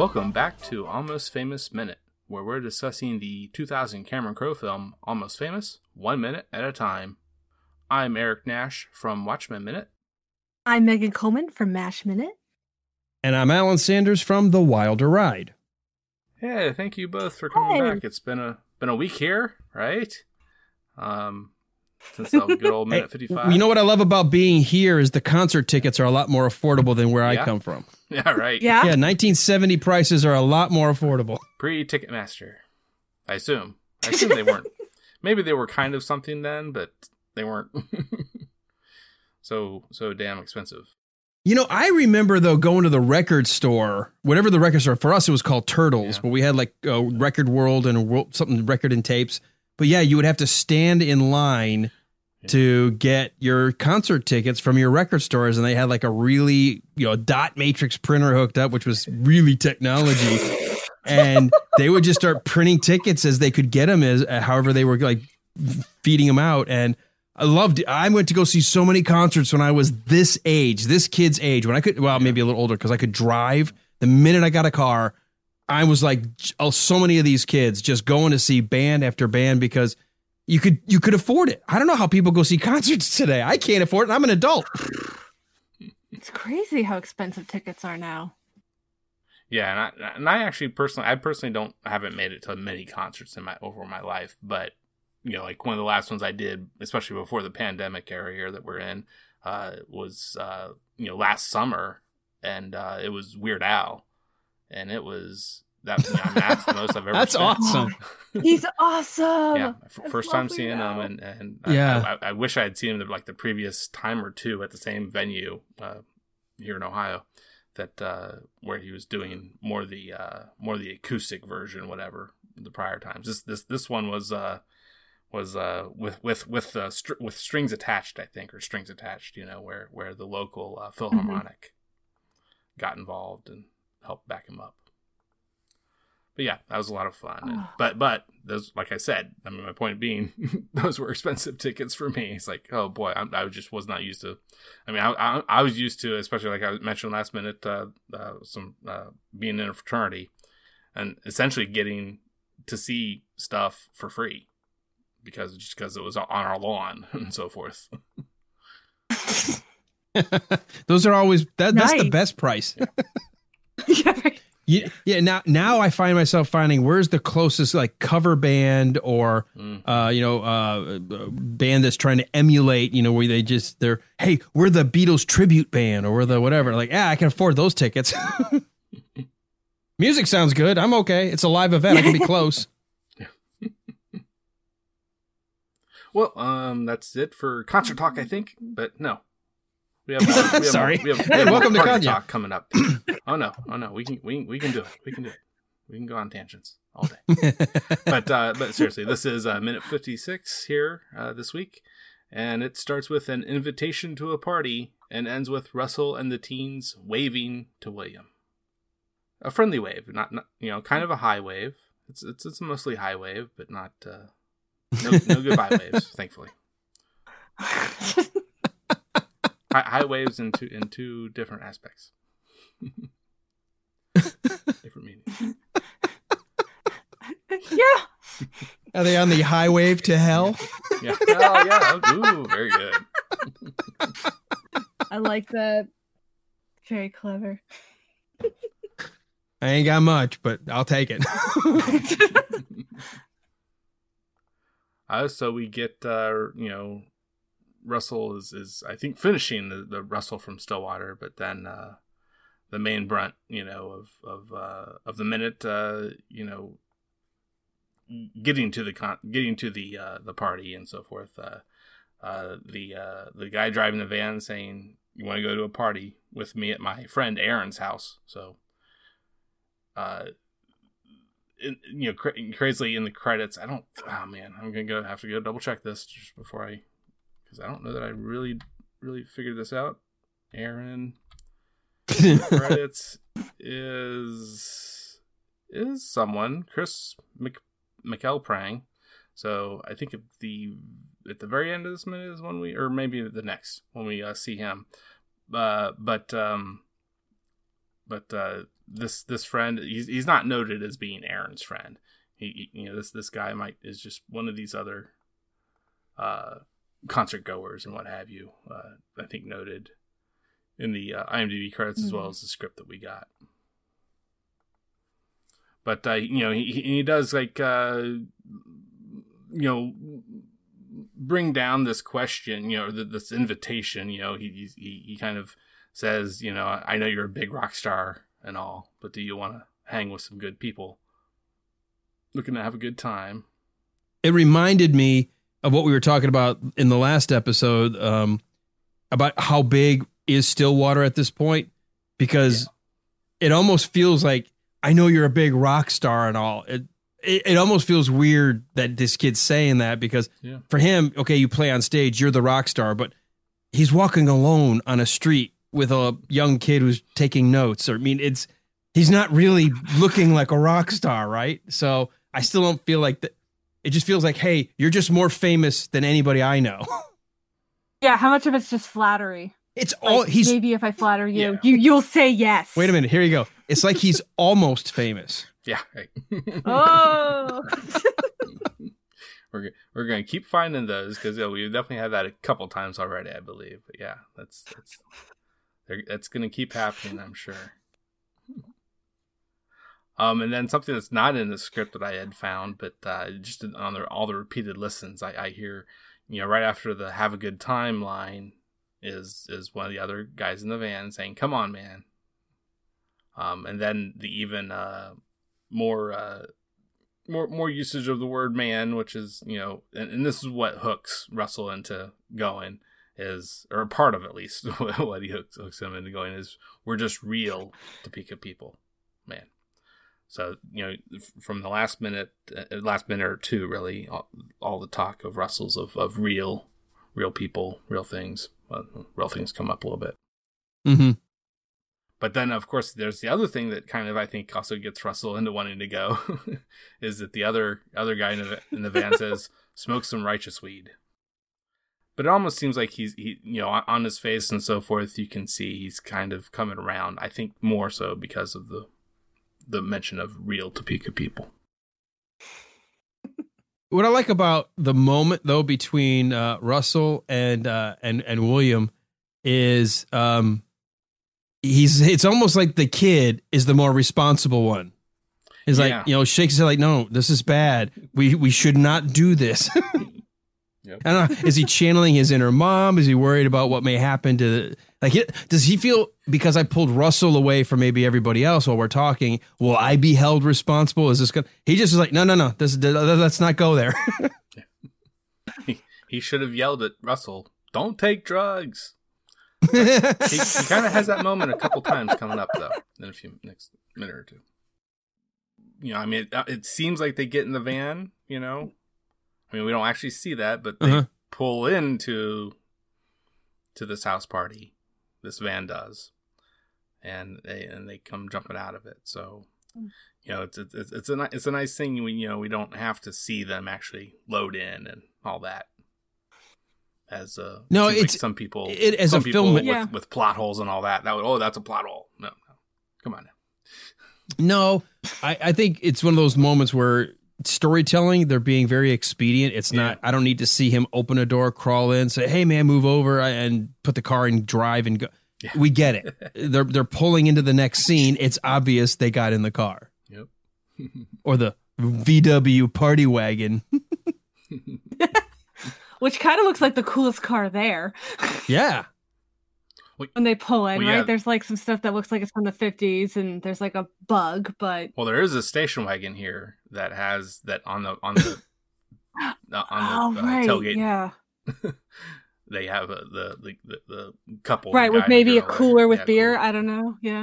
Welcome back to Almost Famous Minute, where we're discussing the 2000 Cameron Crowe film Almost Famous, one minute at a time. I'm Eric Nash from Watchmen Minute. I'm Megan Coleman from MASH Minute. And I'm Alan Sanders from The Wilder Ride. Hey, thank you both for coming Hey. back. It's been a been a week here, right? Um, since the good old minute Hey, 55. You know what I love about being here is the concert tickets are a lot more affordable than where Yeah. I come from. Yeah, right. Yeah. Yeah, 1970 prices are a lot more affordable. Pre Ticketmaster, I assume. I assume they weren't. Maybe they were kind of something then, but they weren't. so so damn expensive. You know, I remember though going to the record store, whatever the record store for us, it was called Turtles, Yeah. but we had like a Record World and a world, something record and tapes. But yeah, you would have to stand in line to get your concert tickets from your record stores, and they had like a really you know dot matrix printer hooked up, which was really technology. and they would just start printing tickets as they could get them, as uh, however they were like feeding them out. And I loved it. I went to go see so many concerts when I was this age, this kid's age, when I could, well, maybe a little older because I could drive. The minute I got a car, I was like, oh, so many of these kids just going to see band after band because you could you could afford it. I don't know how people go see concerts today. I can't afford it. I'm an adult. It's crazy how expensive tickets are now. Yeah, and I, and I actually personally, I personally don't, I haven't made it to many concerts in my over my life, but you know, like one of the last ones I did, especially before the pandemic era here that we're in, uh, was uh, you know last summer, and uh, it was Weird Al, and it was that you know, I mean, that's the most I've ever. That's spent. awesome. He's awesome. Yeah, f- I first time Weird seeing him, and and I- Yeah. I, I, I wish I had seen him like the previous time or two at the same venue uh, here in Ohio, that uh, where he was doing more the uh, more the acoustic version, whatever the prior times. This this this one was uh, was uh, with with with uh, str- with strings attached, I think, or strings attached. You know, where where the local uh, Philharmonic got involved and helped back him up. But yeah, that was a lot of fun. And, Oh. but but those, like I said, I mean, my point being, those were expensive tickets for me. It's like, oh boy, I, I just was not used to. I mean, I, I, I was used to, especially like I mentioned last minute, uh, uh, some uh, being in a fraternity, and essentially getting to see stuff for free because just because it was on our lawn and so forth. Those are always that, that's the best price. yeah, right. Yeah, yeah. Now, now I find myself finding where's the closest like cover band or Mm. uh, you know, uh, band that's trying to emulate. You know, where they just they're hey, we're the Beatles tribute band or we're the whatever. Like, yeah, I can afford those tickets. Music sounds good. I'm okay. It's a live event. I can be close. Well, um, that's it for concert talk, I think. But no, we have. Uh, we have Sorry. We have, we Hey, have more welcome to party Kanye. talk coming up. oh no! Oh no! We can we we can do it. We can do it. We can go on tangents all day. but uh, but seriously, this is uh, minute fifty six here uh, this week, and it starts with an invitation to a party and ends with Russell and the teens waving to William. A friendly wave, not, not you know, kind of a high wave. It's it's it's mostly high wave, but not uh, no no goodbye waves, thankfully. High, high waves in two in two different aspects. different meanings. yeah. Are they on the high wave to hell? Yeah. Oh yeah. Ooh, very good. I like that. Very clever. I ain't got much, but I'll take it. Uh, so we get uh, you know Russell is is I think finishing the, the Russell from Stillwater, but then uh, the main brunt you know of of uh, of the minute uh, you know getting to the con- getting to the uh, the party and so forth. Uh, uh, the uh, the guy driving the van saying, "You want to go to a party with me at my friend Aaron's house?" So, uh, in, you know, cra- crazily in the credits, I don't. Oh man, I'm gonna go have to go double check this just before I, because I don't know that I really really figured this out. Aaron credits is is someone Chris Mc, McElprang. So I think at the at the very end of this minute is when we, or maybe the next when we uh, see him. Uh, but um, but uh, this this friend he's he's not noted as being Aaron's friend. He, he you know this this guy might is just one of these other uh, concert goers and what have you. Uh, I think noted in the uh, IMDb credits as well as the script that we got. But uh, you know he he he does like uh, you know bring down this question you know th- this invitation you know he he he kind of says you know I know you're a big rock star and all but do you want to hang with some good people looking to have a good time it reminded me of what we were talking about in the last episode um, about how big is Stillwater at this point because it almost feels like I know you're a big rock star and all. It it, it almost feels weird that this kid's saying that because Yeah. for him, okay, you play on stage, you're the rock star, but he's walking alone on a street with a young kid who's taking notes. Or I mean, it's he's not really looking like a rock star, right? So I still don't feel like that. It just feels like, hey, you're just more famous than anybody I know. Yeah, how much of it's just flattery? It's Like, all he's. maybe if I flatter you, Yeah. you you'll say yes. Wait a minute, here you go. It's like he's almost famous. yeah right. Oh, we're we're gonna keep finding those because yeah, we definitely had that a couple times already, I believe. But yeah, that's that's that's gonna keep happening, I'm sure. Um, and then something that's not in the script that I had found, but uh, just on the, all the repeated listens, I, I hear, you know, right after the "Have a good time" line is is one of the other guys in the van saying, "Come on, man." Um, and then the even uh, more uh, more more usage of the word man, which is you know, and, and this is what hooks Russell into going is, or a part of at least what he hooks, hooks him into going is we're just real Topeka people, man. So you know, from the last minute, uh, last minute or two, really, all, all the talk of Russell's of, of real, real people, real things. Well, real things come up a little bit. Mm-hmm. But then, of course, there's the other thing that kind of I think also gets Russell into wanting to go, is that the other other guy in the, in the van says, "Smoke some righteous weed." But it almost seems like he's he you know on, on his face and so forth, you can see he's kind of coming around. I think more so because of the the mention of real Topeka people. What I like about the moment though between uh, Russell and uh, and and William is um, he's it's almost like the kid is the more responsible one. He's Yeah. like you know shakes his head like no this is bad we we should not do this. Yep. I don't know. Is he channeling his inner mom? Is he worried about what may happen to like? Does he feel because I pulled Russell away from maybe everybody else while we're talking? Will I be held responsible? Is this going? He just is like, no, no, no. This let's not go there. He, he should have yelled at Russell, "Don't take drugs." He, he kind of has that moment a couple times coming up though in a few next minute or two. You know, I mean, it, it seems like they get in the van. You know, I mean, we don't actually see that, but they Uh-huh. pull into to this house party. This van does, and they and they come jumping out of it. So, you know, it's it's it's, it's a ni- it's a nice thing. We you know we don't have to see them actually load in and all that. As uh, No, seems like it's- some people it- as some a film- with, Yeah. with plot holes and all that. That would oh that's a plot hole. No, no, come on. Now. No, I, I think it's one of those moments where storytelling, they're being very expedient. It's not, I don't need to see him open a door, crawl in, say, hey, man, move over and put the car in drive and go. Yeah. We get it. they're, they're pulling into the next scene. It's obvious they got in the car Yep. or the VW party wagon. which kind of looks like the coolest car there. Yeah. When they pull in, Well, right? There's like some stuff that looks like it's from the 50s, and there's like a bug, but Well, there is a station wagon here that has that on the on the uh, on the oh uh, right, tailgate. yeah, They have uh, the, the the the couple right, the with maybe a cooler with Yeah, beer. cool. I don't know. Yeah,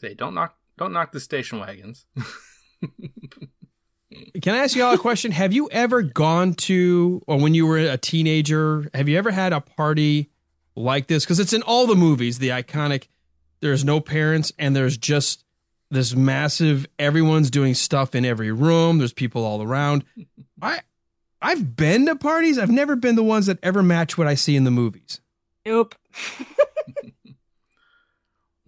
Say don't knock don't knock the station wagons. Can I ask you all a question? Have you ever gone to, or when you were a teenager, have you ever had a party like this? Because it's in all the movies, the iconic, there's no parents and there's just this massive, everyone's doing stuff in every room. There's people all around. I, I've been to parties. I've never been the ones that ever match what I see in the movies. nope.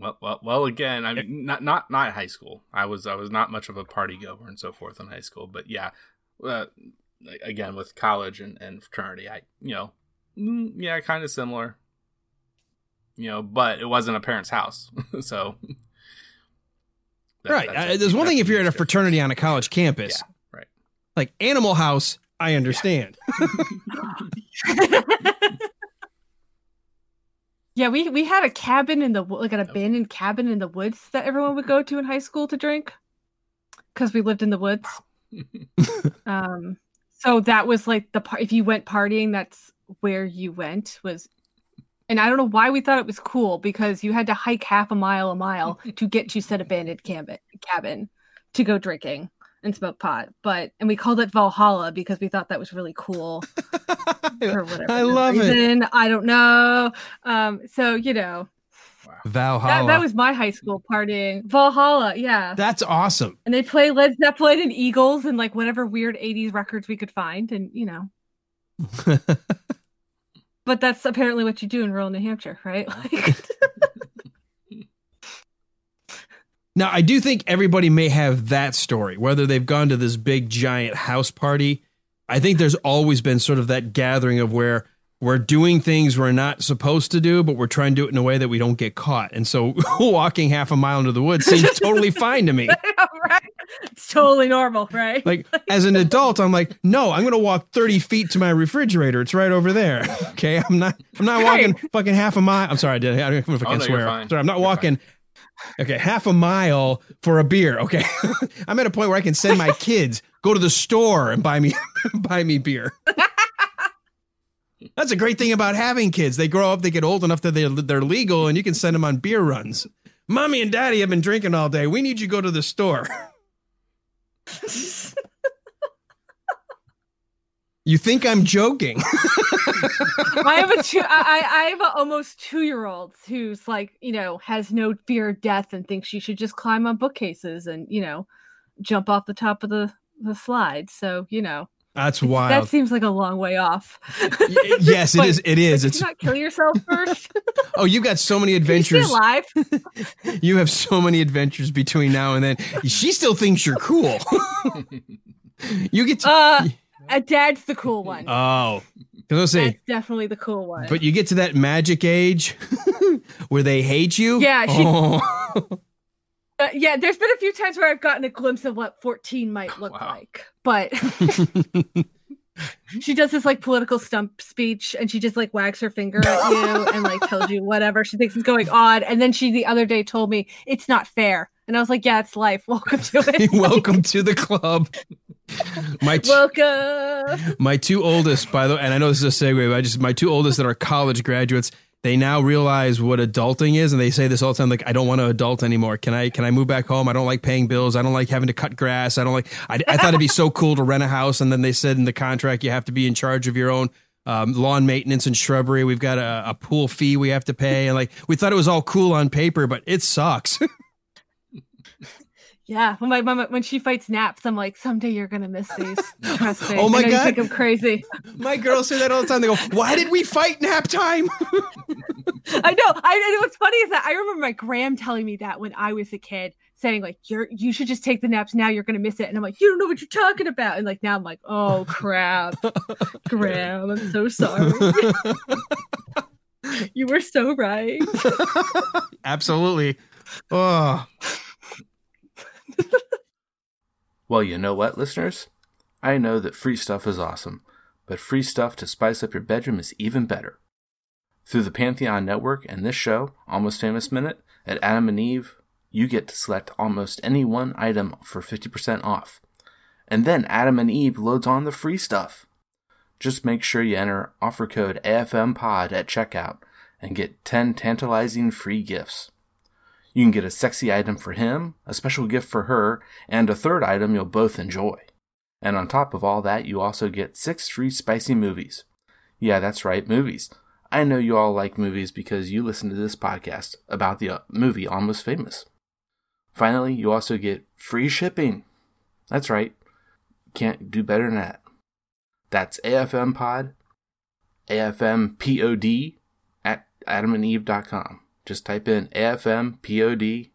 Well, well, well. Again, I mean, not not not high school. I was I was not much of a party goer and so forth in high school. But yeah, uh, again with college and, and fraternity, I you know, mm, yeah, kind of similar. You know, but it wasn't a parent's house, so. that- right. that's Uh, there's one thing if you're at a fraternity difference. on a college campus. Yeah, right. Like Animal House, I understand. yeah, we we had a cabin in the wo- like an abandoned cabin in the woods that everyone would go to in high school to drink because we lived in the woods. um, so that was like the part. If you went partying, that's where you went. Was and I don't know why we thought it was cool because you had to hike half a mile a mile to get to said abandoned cabin cabin to go drinking and smoke pot. But and we called it Valhalla because we thought that was really cool for whatever I love it. reason. I don't know. Um, so you know Valhalla. that, that was my high school partying. Valhalla, yeah. That's awesome. and they play Led Zeppelin and Eagles and like whatever weird '80s records we could find, and you know. But that's apparently what you do in rural New Hampshire, right? Uh-huh. Like, Now, I do think everybody may have that story, whether they've gone to this big giant house party. I think there's always been sort of that gathering of where we're doing things we're not supposed to do, but we're trying to do it in a way that we don't get caught. And so walking half a mile into the woods seems totally fine to me. Right? It's totally normal, right? Like as an adult, I'm like, no, I'm going to walk 30 feet to my refrigerator. It's right over there. Okay. I'm not, I'm not walking fucking half a mile. I'm sorry. I did. I don't know if I can oh, no, swear. Sorry, I'm not You're walking. Okay. Half a mile for a beer. Okay. I'm at a point where I can send my kids go to the store and buy me, buy me beer. That's a great thing about having kids. They grow up, they get old enough that they're, they're legal and you can send them on beer runs. Mommy and daddy have been drinking all day. We need you to go to the store. You think I'm joking? I have a two. I, I have an almost two year old who's like you know has no fear of death and thinks she should just climb on bookcases and you know jump off the top of the the slide. So you know That's wild. that seems like a long way off. Yes, it is. It is. It's you not kill yourself first? oh, you've got so many Can you adventures. alive? You have so many adventures between now and then. She still thinks you're cool. you get to. Uh, dad's the cool one. oh, because I'll say, That's definitely the cool one. but you get to that magic age where they hate you. Yeah, she- Oh. Uh, yeah, there's been a few times where I've gotten a glimpse of what 14 might look Wow. like, but she does this like political stump speech and she just like wags her finger at you and like tells you whatever she thinks is going on. And then she the other day told me it's not fair. And I was like, yeah, it's life. Welcome to it. Welcome to the club. My t- Welcome. my two oldest, by the way, and I know this is a segue, but I just my two oldest that are college graduates. They now realize what adulting is, and they say this all the time. Like, I don't want to adult anymore. Can I? Can I move back home? I don't like paying bills. I don't like having to cut grass. I don't like. I, I thought it'd be so cool to rent a house, and then they said in the contract you have to be in charge of your own um, lawn maintenance and shrubbery. We've got a, a pool fee we have to pay, and like we thought it was all cool on paper, but it sucks. Yeah, when my mom when she fights naps, I'm like, someday you're gonna miss these. Trust me. Oh my I know you God. think I'm crazy. my girls say that all the time. They go, "Why did we fight nap time?" I know. I and what's funny is that I remember my gram telling me that when I was a kid, saying like, "You're you should just take the naps now. You're gonna miss it." And I'm like, "You don't know what you're talking about." And like now I'm like, "Oh crap, gram. I'm so sorry. you were so right." Absolutely. Oh, Well, you know what, listeners? I know that free stuff is awesome, but free stuff to spice up your bedroom is even better. Through the Pantheon Network and this show, Almost Famous Minute, at Adam and Eve, you get to select almost any one item for 50% off. And then Adam and Eve loads on the free stuff. Just make sure you enter offer code AFMPOD at checkout and get 10 tantalizing free gifts. You can get a sexy item for him, a special gift for her, and a third item you'll both enjoy. And on top of all that, you also get six free spicy movies. Yeah, that's right, movies. I know you all like movies because you listen to this podcast about the uh, movie Almost Famous. Finally, you also get free shipping. That's right. Can't do better than that. That's AFM Pod, AFMPOD at adamandeve.com. Just type in AFMPOD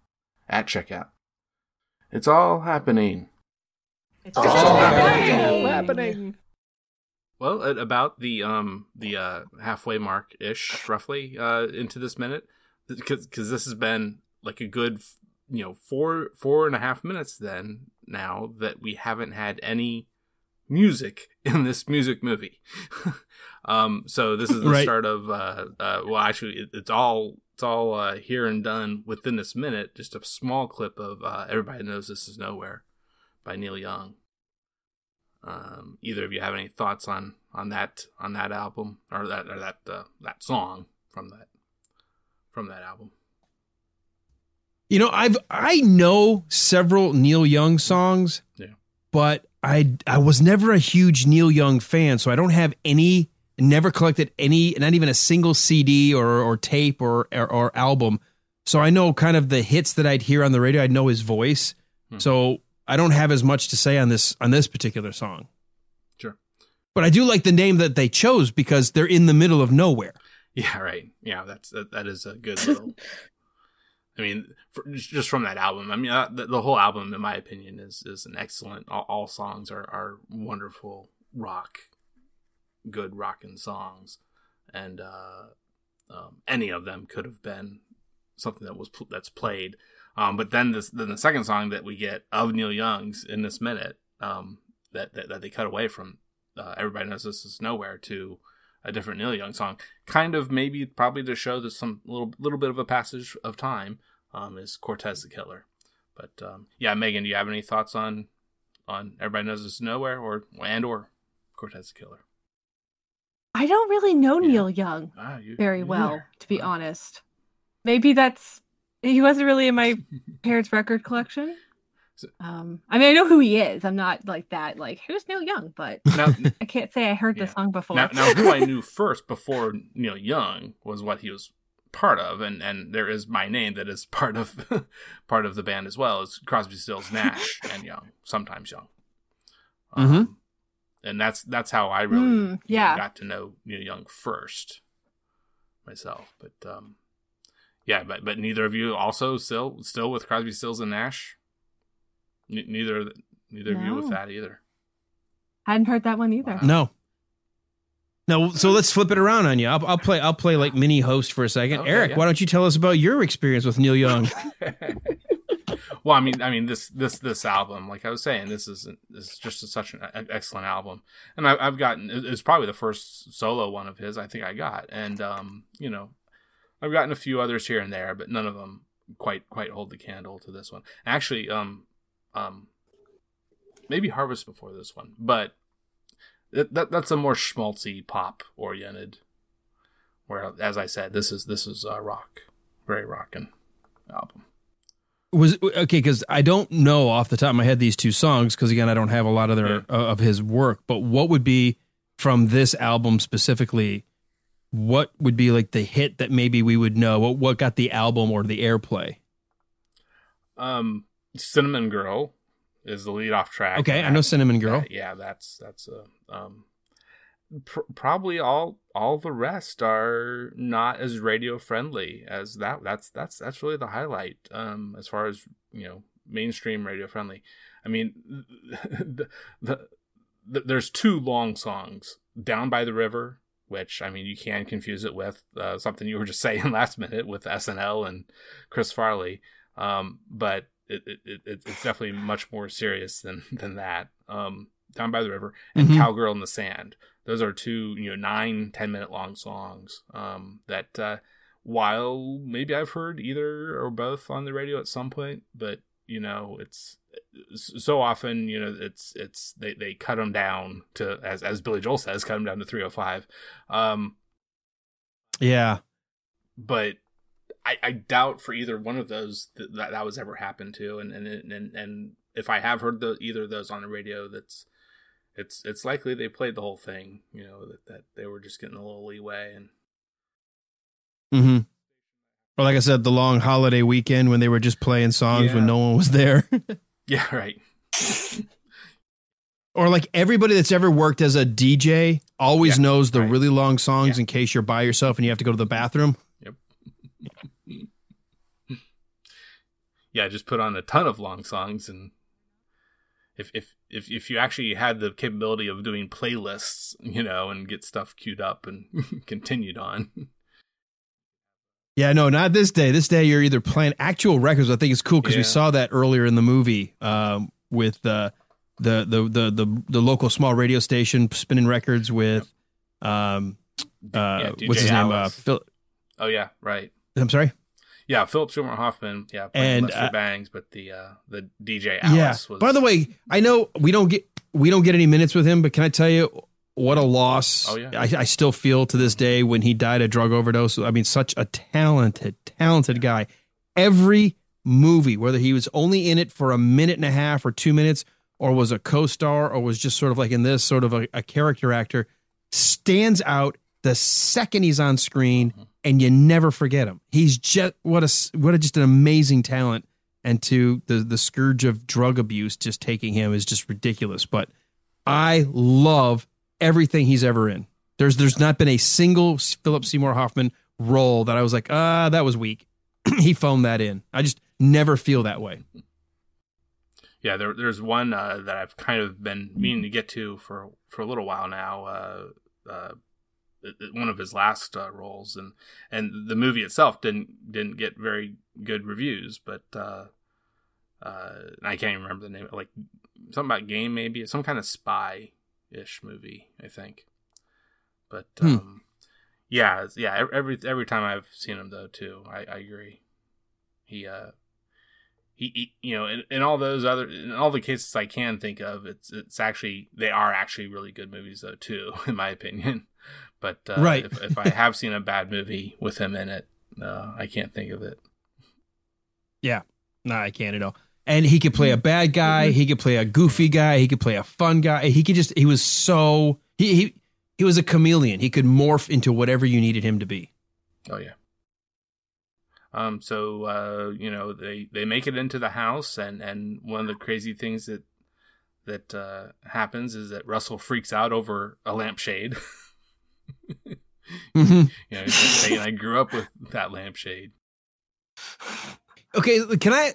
at checkout. It's all happening. It's all happening. Well, at about the um the uh halfway mark ish, roughly, uh into this minute, because because this has been like a good you know four four and a half minutes then now that we haven't had any music in this music movie. um, so this is the Right. start of uh, uh well actually it, it's all it's all uh, here and done within this minute. Just a small clip of uh, everybody knows this is nowhere by Neil Young. Um, either of you have any thoughts on on that on that album or that or that uh, that song from that from that album? You know, I've I know several Neil Young songs. Yeah. But I I was never a huge Neil Young fan, so I don't have any never collected any not even a single CD or or tape or or, or album. So I know kind of the hits that I'd hear on the radio. I'd know his voice. Hmm. So I don't have as much to say on this on this particular song. Sure. But I do like the name that they chose because they're in the middle of nowhere. Yeah, right. Yeah, that's that, that is a good little. I mean, for, just from that album. I mean, uh, the, the whole album, in my opinion, is is an excellent. All, all songs are are wonderful rock, good rockin' songs, and uh, um, any of them could have been something that was pl- that's played. Um, but then this then the second song that we get of Neil Young's in this minute um, that, that that they cut away from uh, everybody knows this is nowhere to a different Neil Young song, kind of maybe probably to show that some little little bit of a passage of time um, is Cortez the Killer. But um, yeah, Megan, do you have any thoughts on on everybody knows this is nowhere or and or Cortez the Killer? I don't really know Yeah. Neil Young Ah, you, very you well, either. to be Wow. honest. Maybe that's he wasn't really in my parents' record collection. So- Um, I mean, I know who he is. I'm not like that. Like, who's Neil Young? But Now, I can't say I heard the song before. now, now, who I knew first before Neil Young was what he was part of, and and there is my name that is part of part of the band as well as Crosby, Stills, Nash, and Young, sometimes Young. Um, and that's that's how I really Mm, you know, yeah. got to know Neil Young first myself. But um, yeah, but but neither of you also still still with Crosby, Stills, and Nash. N- neither neither of you with that either. I hadn't heard that one either. Wow. No. No, so let's flip it around on you. I'll, I'll play. I'll play like mini host for a second. Okay, Eric, yeah. why don't you tell us about your experience with Neil Young? well, I mean, I mean this this this album, like I was saying, this is this is just such an excellent album, and I, I've gotten it's probably the first solo one of his I think I got, and um, you know, I've gotten a few others here and there, but none of them quite quite hold the candle to this one. Actually, um, um, maybe Harvest before this one, but that, that that's a more schmaltzy pop oriented. Where, as I said, this is this is uh, rock, very rockin' album. Was okay because I don't know off the top of my head these two songs because again I don't have a lot of their Yeah. uh, of his work. But what would be from this album specifically? What would be like the hit that maybe we would know? What what got the album or the airplay? Um, Cinnamon Girl is the lead off track. Okay, I know Cinnamon Girl. that- yeah, that's that's a um, pr- probably all all the rest are not as radio friendly as that. That's that's that's really the highlight. Um, as far as you know, mainstream radio friendly. I mean, the, the, the there's two long songs, "Down by the River." Which I mean, you can confuse it with uh, something you were just saying last minute with SNL and Chris Farley, um, but it, it, it, it's definitely much more serious than than that. Um, Down by the river and Mhm. Cowgirl in the Sand. Those are two you know nine ten minute long songs um, that uh, while maybe I've heard either or both on the radio at some point, but you know it's so often you know it's it's they, they cut them down to as as Billy Joel says cut them down to 305 um Yeah. but I, I doubt for either one of those that that, was ever happened to and and and and if I have heard the either of those on the radio that's it's it's likely they played the whole thing you know that, that they were just getting a little leeway and. Mm-hmm. Or like I said, the long holiday weekend when they were just playing songs Yeah. when no one was there. yeah right or like everybody that's ever worked as a DJ always Yeah, knows the right. really long songs Yeah. in case you're by yourself and you have to go to the bathroom. Yep. yeah, just put on a ton of long songs and if if if if you actually had the capability of doing playlists, you know, and get stuff queued up and continued on. Yeah, no, not this day. This day you're either playing actual records. I think it's cool because we saw that earlier in the movie um, with uh, the, the the the the local small radio station spinning records with um uh Yeah, what's his name uh Phil Oh yeah, right. I'm sorry Yeah, Philip Seymour Hoffman, yeah, And, Lester uh, Bangs, but the uh the DJ yeah. Alice was by the way I know we don't get we don't get any minutes with him but can I tell you what a loss Oh, yeah. I, I still feel to this day when he died of drug overdose? I mean such a talented talented guy. Every movie whether he was only in it for a minute and a half or two minutes or was a co-star or was just sort of like in this sort of a, a character actor stands out the second he's on screen and you never forget him. He's just what a what a just an amazing talent. And to the the scourge of drug abuse just taking him is just ridiculous. But i love everything he's ever in. There's there's not been a single philip seymour hoffman role that i was like ah that was weak. He phoned that in. I just never feel that way. Yeah, there, there's one uh, that I've kind of been meaning to get to for for a little while now. Uh, uh, one of his last uh, roles, and and the movie itself didn't didn't get very good reviews, but uh, uh, I can't even remember the name. Like something about game, maybe some kind of spy ish movie, I think. But Hmm. um, yeah, yeah. Every every time I've seen him though, too, I, I agree. He uh he, he you know in, in all those other in all the cases I can think of it's it's actually they are actually really good movies though too in my opinion but uh, Right. if, if I have seen a bad movie with him in it uh, I can't think of it Yeah. Nah, I can't at all. And he could play a bad guy. He could play a goofy guy. He could play a fun guy. He could just, he was so, he, he, he was a chameleon. He could morph into whatever you needed him to be. oh yeah um so uh you know they they make it into the house and and one of the crazy things that that uh happens is that Russell freaks out over a lampshade Mhm. you know saying I grew up with that lampshade Okay. Can I?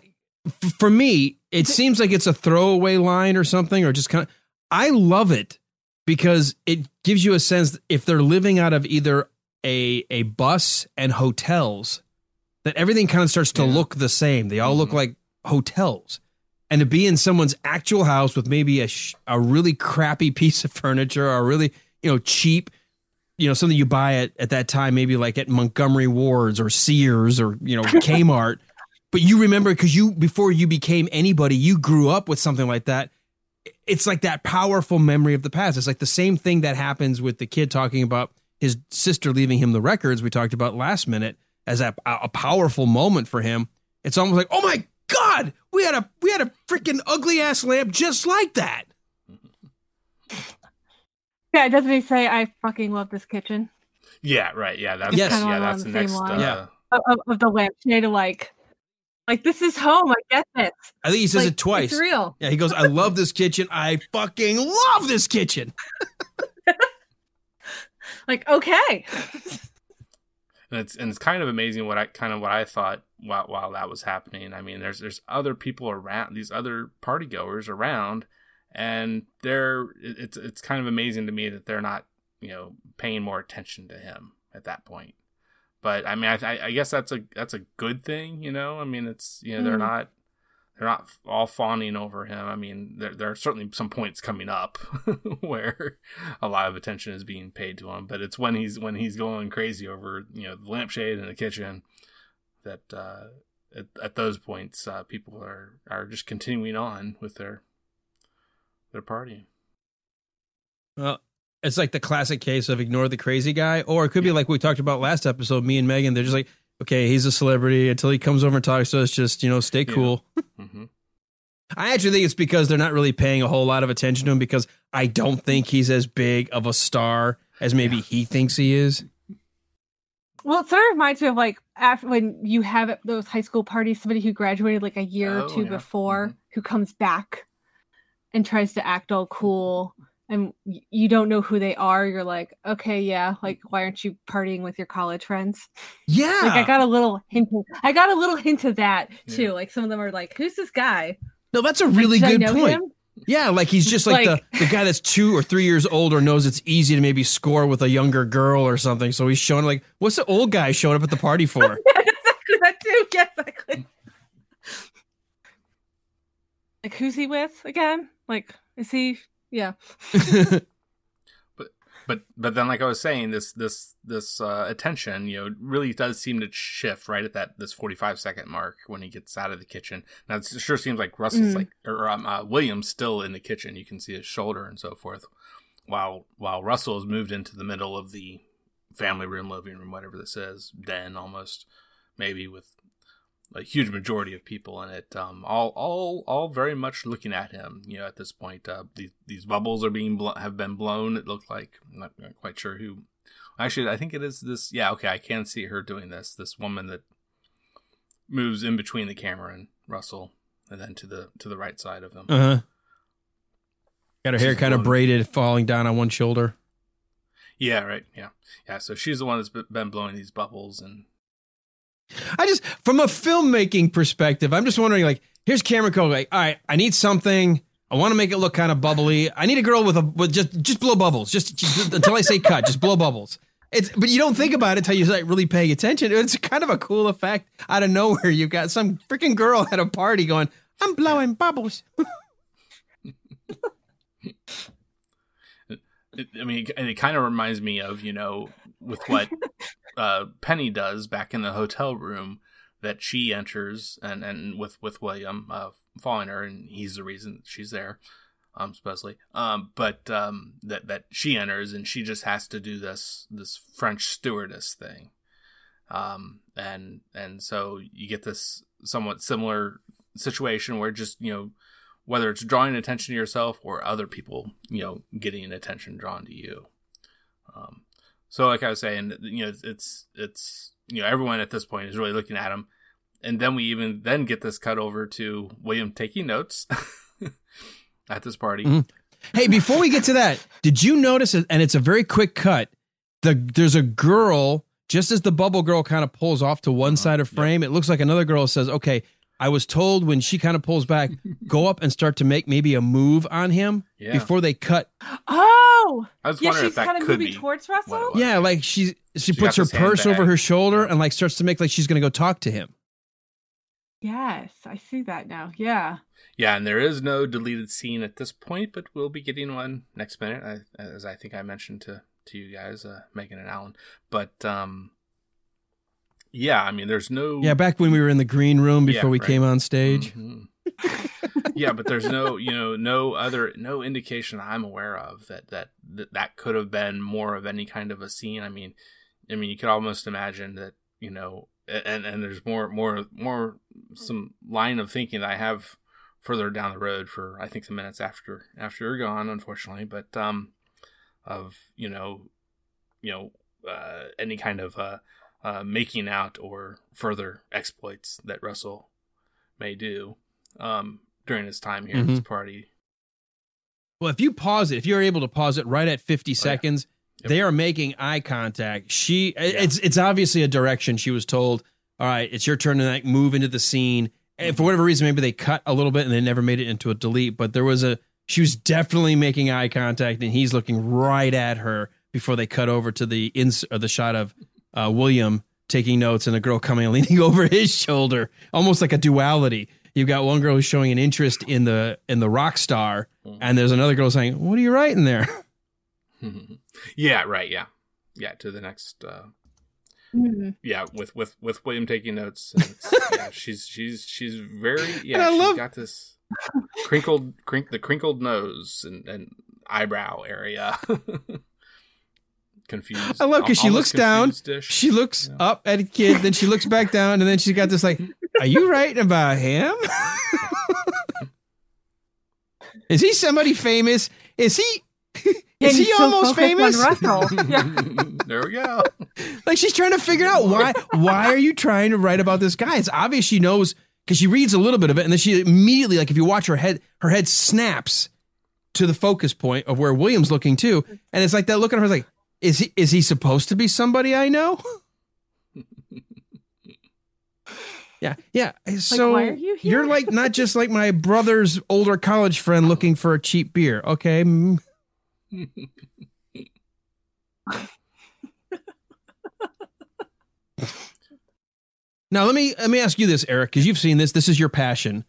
for me, it seems like it's a throwaway line or something, or just kind of, I love it because it gives you a sense if they're living out of either a, a bus and hotels, that everything kind of starts to Yeah. look the same. They all look Mhm. like hotels. And to be in someone's actual house with maybe a, sh- a really crappy piece of furniture or a really, you know, cheap, you know, something you buy at, at that time, maybe like at Montgomery Wards or Sears or, you know, Kmart. but you remember because you, before you became anybody, you grew up with something like that. It's like that powerful memory of the past. It's like the same thing that happens with the kid talking about his sister leaving him the records we talked about last minute as a, a powerful moment for him. It's almost like, oh my God, we had a we had a freaking ugly ass lamp just like that. Yeah, doesn't he say I fucking love this kitchen yeah right yeah that's Yes. Kinda yeah that's the the next line. uh, Yeah. of, of, of the lampshade? of Like, like this is home. I get this. I think he says Like, it twice. It's real. Yeah, he goes, I love this kitchen. I fucking love this kitchen. Like, okay. and it's and it's kind of amazing what I kind of what I thought while while that was happening. I mean, there's there's other people around, these other party goers around, and they're it's it's kind of amazing to me that they're not you know paying more attention to him at that point. But I mean, I I I guess that's a that's a good thing, you know. I mean, it's you know they're Mm. not they're not all fawning over him. I mean, there there are certainly some points coming up where a lot of attention is being paid to him, but it's when he's when he's going crazy over you know the lampshade in the kitchen that uh, at, at those points uh, people are are just continuing on with their their party. Well, it's like the classic case of ignore the crazy guy, or it could be like we talked about last episode. Me and Megan, they're just like, okay, he's a celebrity until he comes over and talks to us. Just you know, stay Yeah. cool. hmm I actually think it's because they're not really paying a whole lot of attention to him because I don't think he's as big of a star as maybe he thinks he is. Well, it sort of reminds me of like after when you have at those high school parties, somebody who graduated like a year Oh, or two yeah. before Mhm. who comes back and tries to act all cool and you don't know who they are. You're like, okay, yeah, like why aren't you partying with your college friends? Yeah. Like I got a little hint. Of, I got a little hint of that Yeah. too. Like some of them are like, who's this guy? no, that's a really should I good point. him? Yeah, like he's just like, Like- the, the guy that's two or three years older knows it's easy to maybe score with a younger girl or something. So he's showing like, what's the old guy showing up at the party for? exactly that too. Yeah, exactly. like who's he with again? Like is he? Yeah. But but but then, like I was saying, this this this uh, attention, you know, really does seem to shift right at that this forty five second mark when he gets out of the kitchen. Now it sure seems like Russell's Mm. like or um, uh, William's still in the kitchen. You can see his shoulder and so forth, while while Russell has moved into the middle of the family room, living room, whatever this is, den almost, maybe with a huge majority of people in it, um, all all all very much looking at him. You know, at this point, uh, these these bubbles are being blo- have been blown. It looked like I'm not, not quite sure who. Actually, I think it is this. Yeah, okay, I can see her doing this. This woman that moves in between the camera and Russell, and then to the to the right side of him. Uh huh. Got her hair kind of braided, falling down on one shoulder. Yeah, right. Yeah, yeah. So she's the one that's been blowing these bubbles, and I just, from a filmmaking perspective, I'm just wondering, like, here's Cameron Crowe, like, all right, I need something. I want to make it look kind of bubbly. I need a girl with a with just just blow bubbles, just, just until I say cut, just blow bubbles. It's but you don't think about it until you're like really paying attention. It's kind of a cool effect out of nowhere. You've got some freaking girl at a party going, "I'm blowing bubbles." I mean, it kind of reminds me of you know with what uh, Penny does back in the hotel room that she enters and and with with William uh, following her, and he's the reason she's there, um, supposedly. Um, but um, that that she enters and she just has to do this this French stewardess thing, um, and and so you get this somewhat similar situation where just you know whether it's drawing attention to yourself or other people, you know, getting attention drawn to you. Um, so, like I was saying, you know, it's, it's you know everyone at this point is really looking at him, and then we even then get this cut over to William taking notes at this party. Mhm. Hey, before we get to that, did you notice? And it's a very quick cut. The there's a girl just as the bubble girl kind of pulls off to one Uh-huh. side of Yep. frame. It looks like another girl says, "Okay, I was told when she kind of pulls back, go up and start to make maybe a move on him Yeah, before they cut." Oh, I was yeah. wondering if She's that kind of could moving be towards Russell. Yeah, like she she, She puts her this purse over her shoulder and like starts to make like she's going to go talk to him. Yes, I see that now. Yeah. Yeah, and there is no deleted scene at this point, but we'll be getting one next minute, as I think I mentioned to to you guys, uh, Megan and Alan. But um, yeah, I mean, there's no Yeah, back when we were in the green room Yeah, before we right. came on stage. Mhm. yeah, but there's no, you know, no other, no indication I'm aware of that that that, that could have been more of any kind of a scene. I mean, I mean, you could almost imagine that, you know, and and there's more, more, more some line of thinking that I have further down the road for I think the minutes after after you're gone, unfortunately, but um, of you know, you know, uh, any kind of uh, uh, making out or further exploits that Russell may do um, during his time here at this party. Well, if you pause it, if you're able to pause it right at 50 seconds, Yep. they are making eye contact. She it's it's obviously a direction she was told, "All right, it's your turn to like move into the scene." And for whatever reason maybe they cut a little bit and they never made it into a delete, but there was a she was definitely making eye contact and he's looking right at her before they cut over to the ins or the shot of uh, William taking notes and a girl coming and leaning over his shoulder, almost like a duality. you've got one girl who's showing an interest in the in the rock star, Mhm. and there's another girl saying, "What are you writing there?" yeah, right. Yeah, yeah. To the next. Uh, Mhm. yeah, with with with William taking notes. and yeah, she's she's she's very yeah. I she's love- got this crinkled crink the crinkled nose and, and eyebrow area. Confused. I love because she looks down, confused-ish. she looks Yeah. up at a kid, then she looks back down, and then she's got this like, "Are you writing about him? Is he somebody famous? Is he? Is he almost famous? Yeah. there we go. Like she's trying to figure out why why are you trying to write about this guy? It's obvious she knows because she reads a little bit of it and then she immediately like if you watch her head her head snaps to the focus point of where William's looking too. And it's like that look at her like, is he is he supposed to be somebody I know? yeah, yeah. So why are you here? you're like not just like my brother's older college friend looking for a cheap beer. Okay. mm. Now let me let me ask you this, Eric, because you've seen this. This is your passion.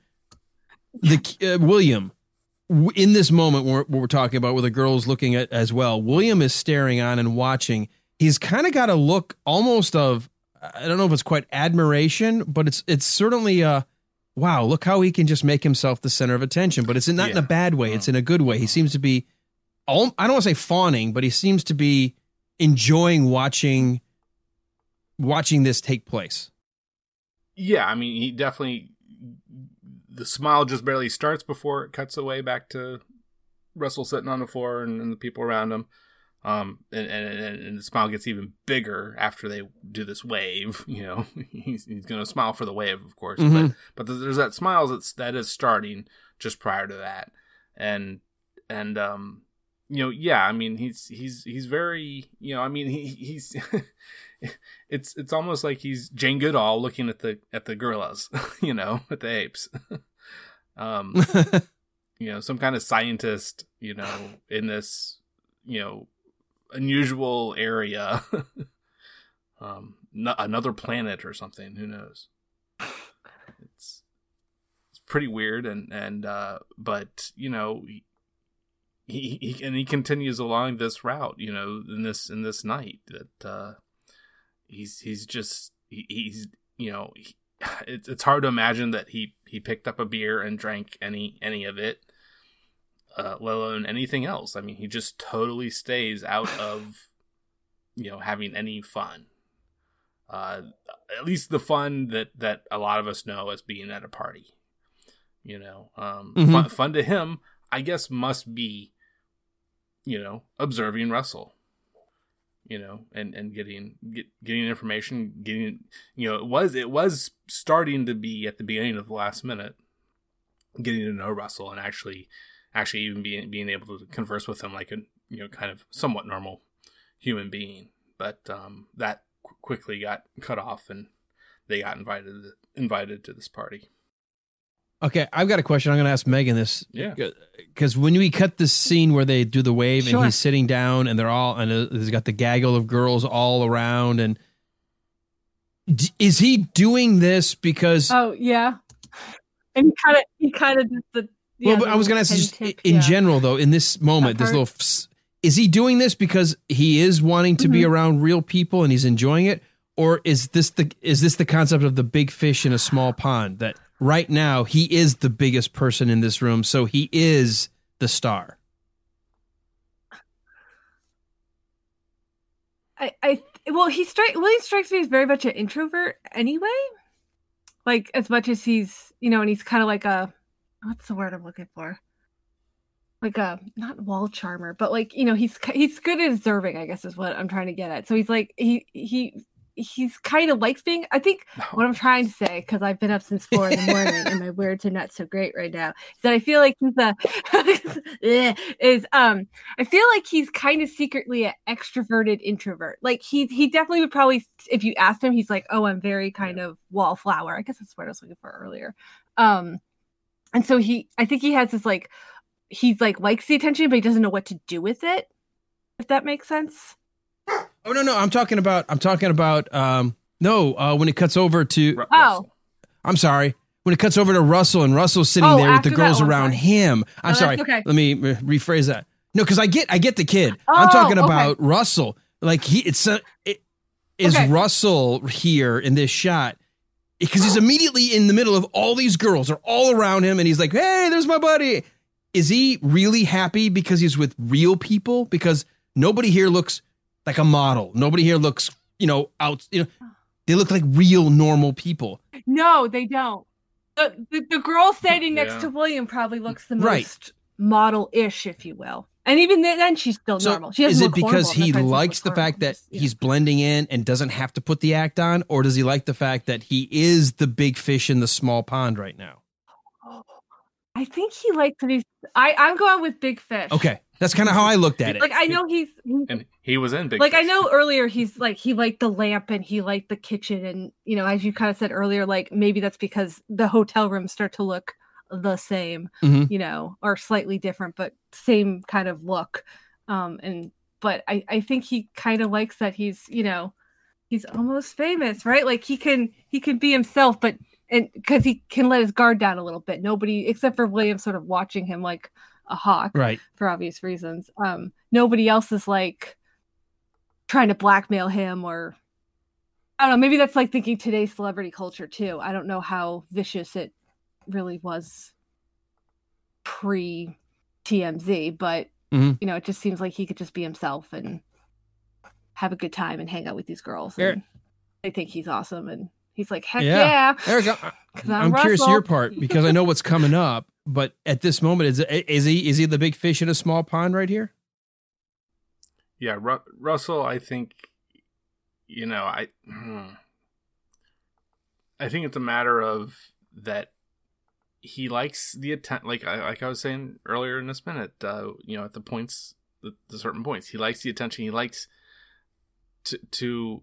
The uh, William w- in this moment where we're talking about where the girl's looking at as well. William is staring on and watching. He's kind of got a look almost of I don't know if it's quite admiration, but it's it's certainly a wow. Look how he can just make himself the center of attention. But it's not in a bad way. It's mm. in a good way. He seems to be i don't want to say fawning, but he seems to be enjoying watching watching this take place. Yeah, I mean, he definitely. The smile just barely starts before it cuts away back to Russell sitting on the floor and, and the people around him. Um, and, and, and the smile gets even bigger after they do this wave. You know, he's, he's going to smile for the wave, of course. Mhm. But but there's that smile that's that is starting just prior to that, and and um, you know, yeah, I mean, he's he's he's very, you know, I mean, he he's. it's it's almost like he's Jane Goodall looking at the at the gorillas, you know, at the apes. um, you know, some kind of scientist, you know, in this, you know, unusual area, um, no, another planet or something. Who knows? It's it's pretty weird, and and uh, but you know. He, he, he and he continues along this route, you know, in this in this night that uh, he's he's just he, he's you know he, it's it's hard to imagine that he he picked up a beer and drank any any of it uh, let alone anything else i mean he just totally stays out of you know having any fun uh at least the fun that that a lot of us know as being at a party you know um Mhm. fun, fun to him i guess must be you know observing russell you know, and and getting get, getting information, getting you know, it was it was starting to be at the beginning of the last minute, getting to know Russell and actually actually even being being able to converse with him like a you know kind of somewhat normal human being. But um, that qu- quickly got cut off, and they got invited invited to this party. Okay, I've got a question. I'm going to ask Megan this. Yeah. Because when we cut the scene where they do the wave Sure. and he's sitting down and they're all, and uh, he's got the gaggle of girls all around, and D- is he doing this because? Oh yeah. And he kind of he kind of did the. yeah, well, but I was going to little ask just tip, in yeah. general though. In this moment, this little, f- is he doing this because he is wanting to be Mhm. around real people and he's enjoying it, or is this the is this the concept of the big fish in a small pond that right now he is the biggest person in this room, so he is the star. I, I well he strike William strikes me as very much an introvert anyway. Like as much as he's you know, and he's kind of like a what's the word I'm looking for? Like a not wall charmer, but like you know he's he's good at observing. I guess is what I'm trying to get at. So he's like he he he's kind of likes being. I think what I'm trying to say, because I've been up since four in the morning and my words are not so great right now, is that I feel like he's a Eh, is um I feel like he's kind of secretly an extroverted introvert. Like he he definitely would probably if you asked him, he's like, oh, I'm very kind of wallflower. I guess that's what I was looking for earlier. Um, and so he I think he has this like he's like likes the attention, but he doesn't know what to do with it. If that makes sense. Oh no, no, I'm talking about I'm talking about um no, uh when it cuts over to Ru- Oh. I'm sorry. when it cuts over to Russell and Russell's sitting Oh, there with the after that girls one, around sorry. him. I'm that's sorry. okay. Let me re- rephrase that. No, because I get I get the kid. I'm Oh, talking okay. about Russell. Like he, it's a, it, is Okay. Russell here in this shot because he's immediately in the middle of all these girls are all around him, and he's like, "Hey, there's my buddy." Is he really happy because he's with real people? Because nobody here looks like a model. Nobody here looks, you know, out. You know, they look like real normal people. No, they don't. The, the, the girl standing next Yeah. to William probably looks the most Right. model-ish, if you will. And even then, then she's still So normal. She doesn't is it because horrible. I'm not he trying likes the look fact that yeah. he's blending in and doesn't have to put the act on, or does he like the fact that he is the big fish in the small pond right now? I think he likes that he's. I I'm going with Big Fish. Okay, that's kind of how I looked at it. Like I know he's. he- And he was in Big like I know earlier he's like he liked the lamp and he liked the kitchen and you know as you kind of said earlier like maybe that's because the hotel rooms start to look the same Mhm. you know or slightly different but same kind of look um and but I I think he kind of likes that he's you know he's almost famous right like he can he can be himself but and because he can let his guard down a little bit nobody except for William sort of watching him like a hawk Right. for obvious reasons. Um, nobody else is like trying to blackmail him or I don't know. Maybe that's like thinking today's celebrity culture too. I don't know how vicious it really was pre TMZ, but Mhm. you know, it just seems like he could just be himself and have a good time and hang out with these girls. They think he's awesome, and he's like, "Heck Yeah. yeah!" Eric, I- 'Cause I'm, I'm curious Russell. your part because I know what's coming up. But at this moment, is is he is he the big fish in a small pond right here? Yeah, Ru- Russell. I think, you know, I, hmm. I think it's a matter of that he likes the attention. Like I, like I was saying earlier in this minute, uh, you know, at the points, the, the certain points, he likes the attention. He likes to to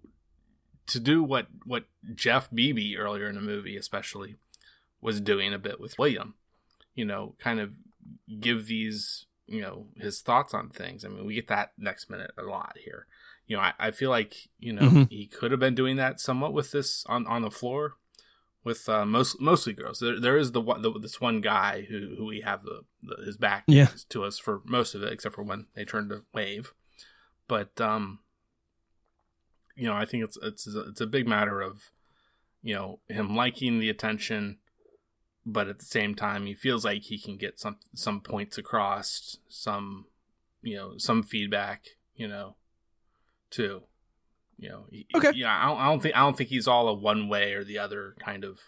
to do what what Jeff Bebe earlier in the movie, especially, was doing a bit with William. You know, kind of give these you know his thoughts on things. I mean, we get that next minute a lot here. You know, I, I feel like you know Mhm. he could have been doing that somewhat with this on on the floor with uh, most mostly girls. There there is the the, this one guy who who we have the, the his back Yeah. to us for most of it, except for when they turn to wave. But um, you know, I think it's it's it's a big matter of you know him liking the attention but at the same time he feels like he can get some some points across some you know some feedback you know too you know he- Okay. yeah I don't, I don't think i don't think he's all a one way or the other kind of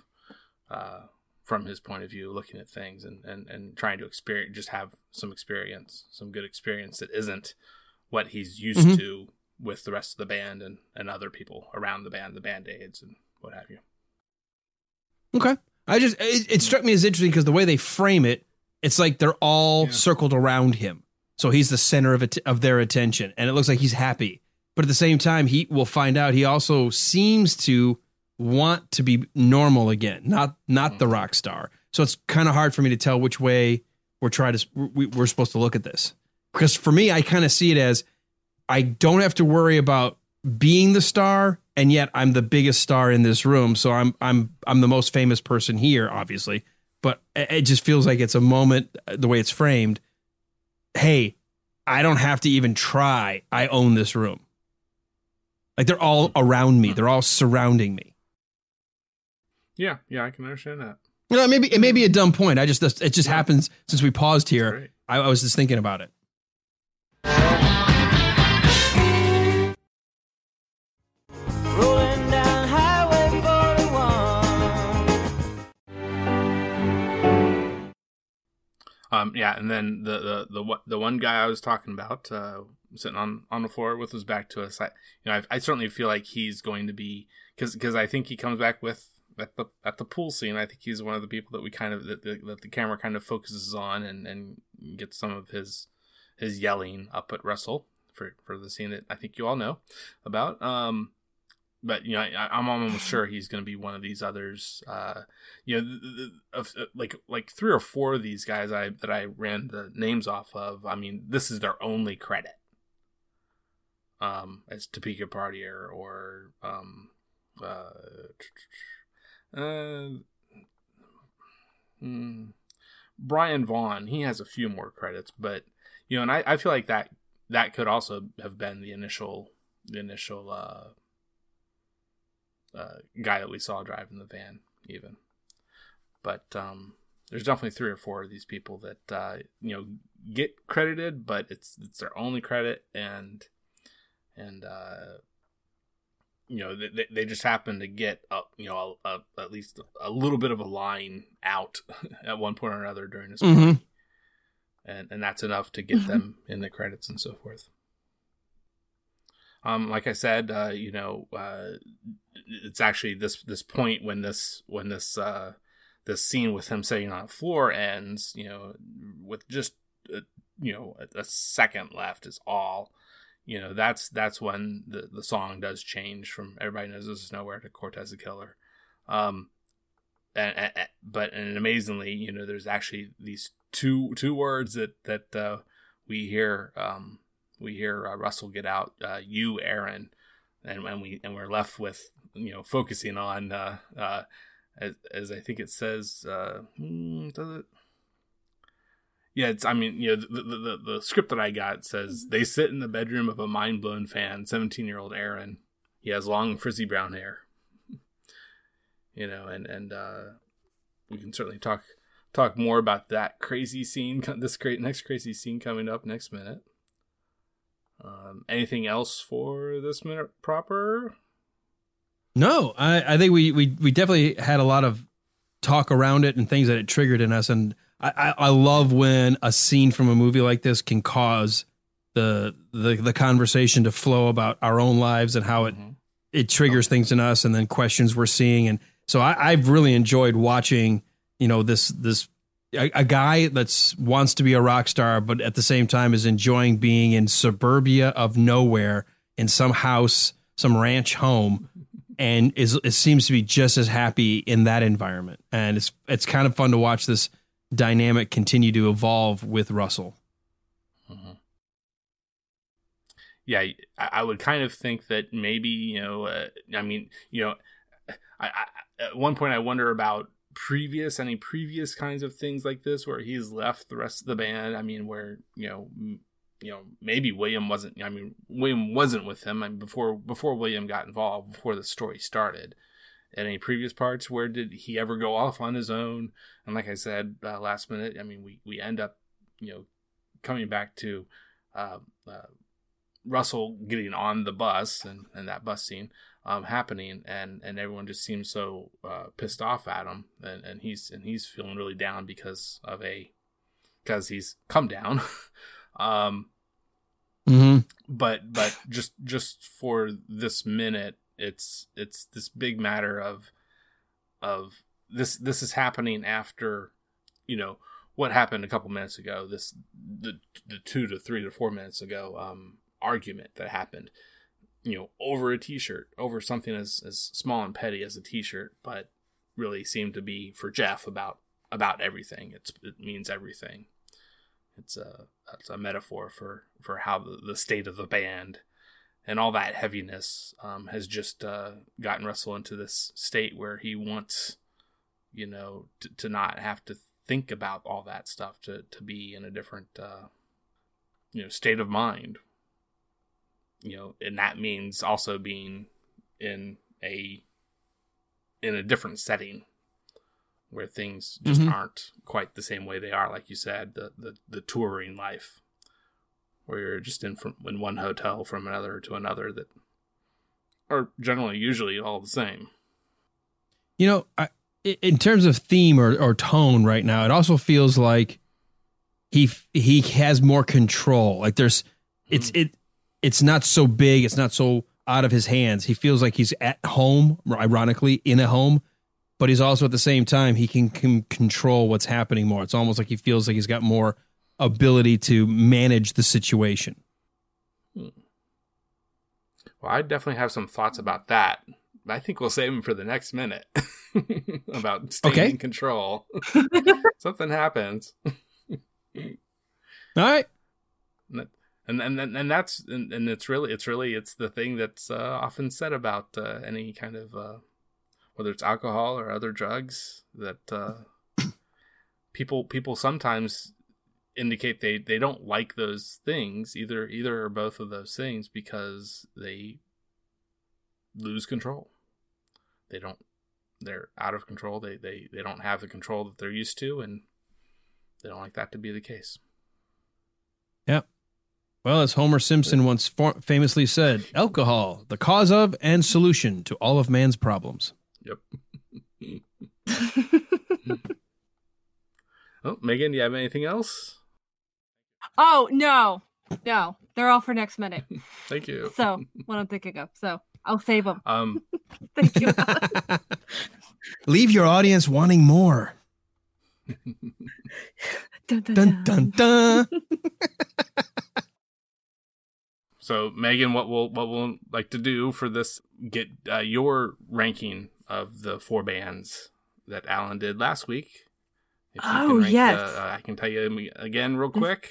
uh from his point of view looking at things and and, and trying to experience just have some experience some good experience that isn't what he's used Mhm. to with the rest of the band and and other people around the band the band aids and what have you Okay. I just it, it hmm. struck me as interesting because the way they frame it, it's like they're all Yeah. circled around him, so he's the center of it of their attention, and it looks like he's happy. But at the same time, he will find out he also seems to want to be normal again, not not the hmm. rock star. So it's kind of hard for me to tell which way we're trying to we, we're supposed to look at this. Because for me, I kind of see it as I don't have to worry about being the star, and yet I'm the biggest star in this room. So I'm I'm I'm the most famous person here, obviously. But it just feels like it's a moment uh, the way it's framed. Hey, I don't have to even try. I own this room. Like they're all around me. They're all surrounding me. yeah yeah i can understand that You know, maybe it may be a dumb point. I just it just happens since we paused here. I, I was just thinking about it. Um, yeah, and then the the the one- the one guy I was talking about, uh, sitting on on the floor with his back to us. I you know I, I certainly feel like he's going to be because because I think he comes back with at the at the pool scene. I think he's one of the people that we kind of that the, that the camera kind of focuses on and and gets some of his his yelling up at Russell for for the scene that I think you all know about. Um, but you know, I, I'm almost sure he's going to be one of these others. Uh, you know, uh, like like three or four of these guys I that I ran the names off of. I mean, this is their only credit. Um, as Topeka Partier or um, uh, uh, mm, Brian Vaughn. He has a few more credits, but you know, and I, I feel like that that could also have been the initial the initial uh, uh, guy that we saw driving the van, even. But um, there's definitely three or four of these people that uh, you know get credited, but it's it's their only credit, and and uh, you know they, they just happen to get a, you know a, a, at least a little bit of a line out at one point or another during this movie, Mhm. and and that's enough to get them in the credits and so forth. Um, like I said, uh, you know, uh, it's actually this this point when this when this uh, this scene with him sitting on the floor ends. You know, with just uh, you know a, a second left is all. You know, that's that's when the the song does change from "Everybody Knows This Is Nowhere" to "Cortez the Killer." Um, and, and, and- but and amazingly, you know, there's actually these two two words that that uh, we hear um, we hear uh, Russell get out, uh, "You, Aaron," and and we and we're left with you know focusing on uh, uh, as, as I think it says, uh, hmm, does it? Yeah, it's. I mean, you know, the, the the the script that I got says they sit in the bedroom of a mind blown fan, seventeen year old Aaron. He has long frizzy brown hair. You know, and and uh, we can certainly talk talk more about that crazy scene. This great next crazy scene coming up next minute. Um, anything else for this minute proper? No, I, I think we, we we definitely had a lot of talk around it and things that it triggered in us, and I, I, I love when a scene from a movie like this can cause the the the conversation to flow about our own lives and how it Mhm. it triggers things in us, and then questions we're seeing, and so I, I've really enjoyed watching you know this this a, a guy that's wants to be a rock star, but at the same time is enjoying being in suburbia of nowhere in some house, some ranch home, and is it seems to be just as happy in that environment. And it's it's kind of fun to watch this dynamic continue to evolve with Russell. yeah, I, I would kind of think that maybe you know, uh, I mean, you know, I, I at one point I wonder about previous any previous kinds of things like this where he's left the rest of the band. I mean, where you know, m- you know, maybe William wasn't. I mean, William wasn't with him. I mean, before before William got involved, before the story started. At any previous parts, where did he ever go off on his own? And like I said uh, last minute, I mean, we we end up, you know, coming back to. Uh, uh, Russell getting on the bus and, and that bus scene um, happening, and, and everyone just seems so uh, pissed off at him, and, and he's and he's feeling really down because of a because he's come down. um, Mm-hmm. but but just just for this minute, it's it's this big matter of of this this is happening after you know what happened a couple minutes ago. This the the two to three to four minutes ago um, argument that happened. You know, over a T-shirt, over something as as small and petty as a T-shirt, but really seemed to be for Jeff about about everything. It's it means everything. It's a it's a metaphor for for how the, the state of the band and all that heaviness um, has just uh, gotten Russell into this state where he wants, you know, to, to not have to think about all that stuff, to to be in a different, uh, you know, state of mind. You know, and that means also being in a in a different setting where things just Mhm. aren't quite the same way they are, like you said, the the, the touring life, where you're just in from in one hotel from another to another that are generally usually all the same. You know, I, i- in terms of theme or, or tone right now, it also feels like he he has more control. Like there's it's it it's not so big, it's not so out of his hands. He feels like he's at home, ironically, in a home, but he's also at the same time he can, can control what's happening more. It's almost like he feels like he's got more ability to manage the situation. Well, I definitely have some thoughts about that. I think we'll save them for the next minute about staying Okay. in control. Something happens. All right. And and and, and that's and, and it's really it's really it's the thing that's uh, often said about uh, any kind of uh, whether it's alcohol or other drugs that uh, people people sometimes indicate they they don't like those things either either or both of those things because they lose control. They don't they're out of control. They they they don't have the control that they're used to and they don't like that to be the case. Yep. Well, as Homer Simpson once for- famously said, alcohol, the cause of and solution to all of man's problems. yep oh megan do you have anything else oh no, no, they're all for next minute. thank you So what I'm thinking of. So I'll save them. um Thank you. Leave your audience wanting more. dun, dun, Dun dun dun. So, Megan, what we'll what we'll like to do for this get uh, your ranking of the four bands that Alan did last week. If you Oh, yes. the- uh, I can tell you again real quick.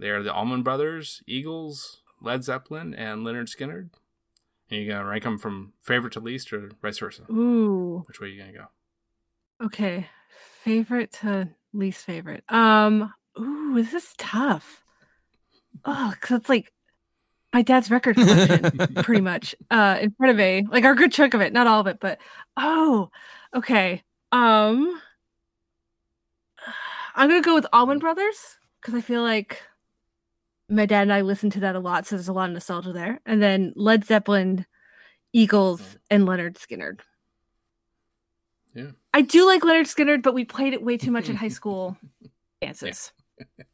They are the Allman Brothers, Eagles, Led Zeppelin, and Lynyrd Skynyrd. And you're gonna rank them from favorite to least, or vice versa. Ooh. Which way are you gonna go? Okay. Favorite to least favorite. Um. Ooh, this is tough. Oh, because it's like my dad's record collection, pretty much, uh, in front of me. Like our good chunk of it, not all of it, but oh, okay. Um, I'm gonna go with Allman Brothers because I feel like my dad and I listened to that a lot, so there's a lot of nostalgia there. And then Led Zeppelin, Eagles, and Lynyrd Skynyrd. Yeah. I do like Lynyrd Skynyrd, but we played it way too much in high school dances.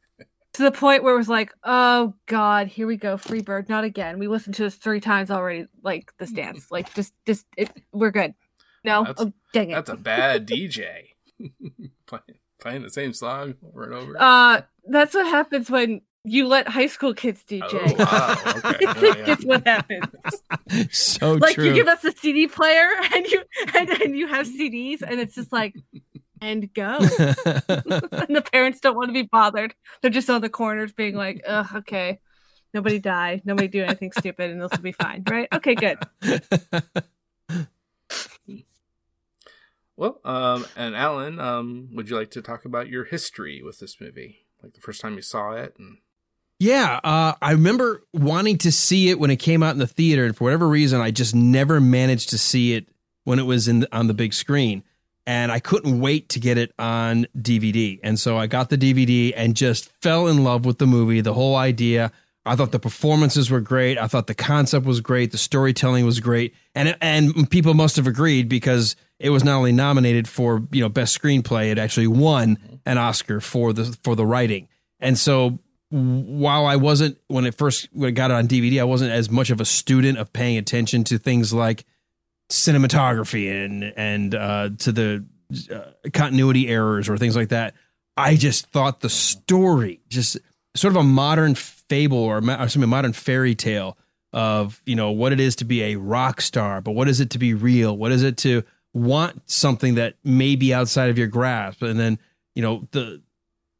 to the point where it was like, oh god, here we go, free bird, not again. We listened to this three times already, like this dance. Like just just it, we're good. No, That's- oh dang it. That's a bad DJ. playing, playing the same song over and over. uh that's what happens when you let high school kids DJ. Oh, wow. Okay. I yeah. it's what happens. so like true. you give us a CD player and you and, and you have CDs and it's just like and go. and the parents don't want to be bothered. They're just on the corners being like, ugh, okay. Nobody die. Nobody do anything stupid and this will be fine. Right? Okay, good. Well, um, and Alan, um, would you like to talk about your history with this movie? Like the first time you saw it, and Yeah, uh, I remember wanting to see it when it came out in the theater, and for whatever reason, I just never managed to see it when it was in the, on the big screen, and I couldn't wait to get it on DVD, and so I got the DVD and just fell in love with the movie, the whole idea. I thought the performances were great. I thought the concept was great. The storytelling was great, and and people must have agreed because it was not only nominated for you know best screenplay, it actually won an Oscar for the for the writing. And so while I wasn't when it first when got it on DVD, I wasn't as much of a student of paying attention to things like cinematography and and uh, to the uh, continuity errors or things like that. I just thought the story, just sort of a modern fable or ma- or some modern fairy tale of you know what it is to be a rock star, but what is it to be real? What is it to want something that may be outside of your grasp, and then you know the